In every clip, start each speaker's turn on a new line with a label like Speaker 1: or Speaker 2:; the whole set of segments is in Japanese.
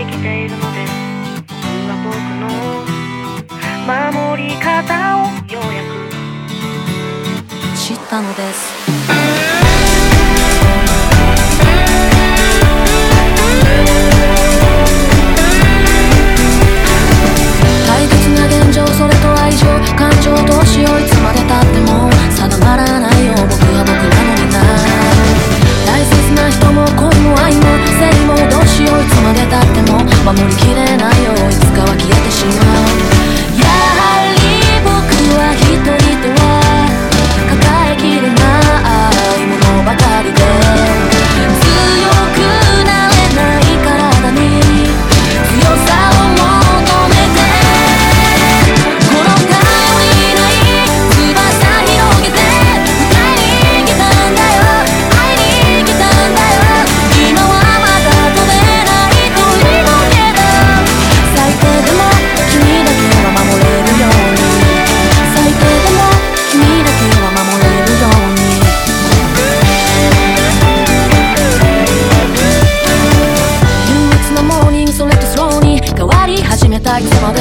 Speaker 1: 生きているのです。君は僕の守り方をようやく。
Speaker 2: 知ったのです。like some other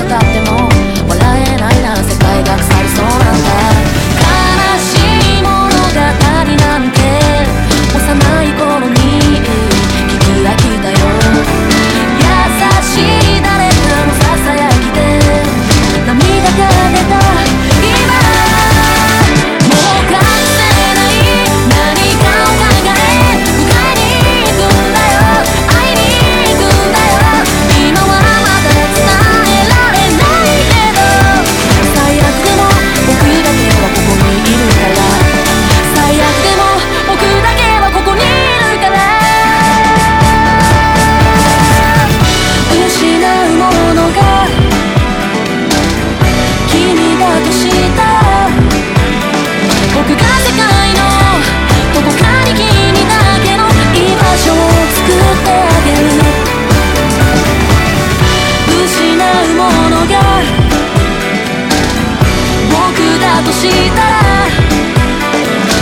Speaker 2: としたら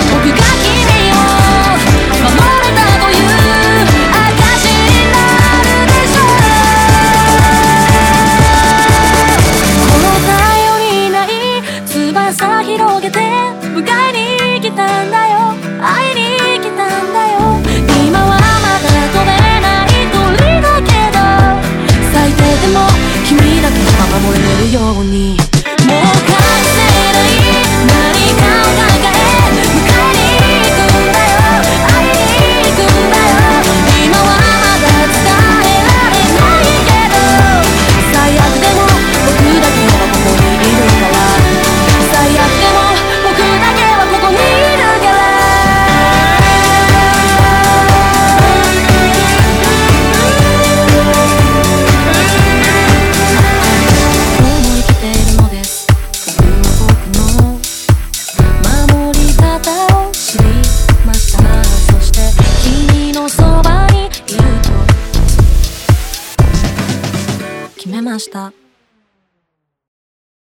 Speaker 2: 僕が君を守れたという証になるでしょうこの頼りない翼広げて迎えに来たんだよ。会いに来たんだよ。今はまだ飛べない鳥だけど。最低でも君だけは守れるように。ました。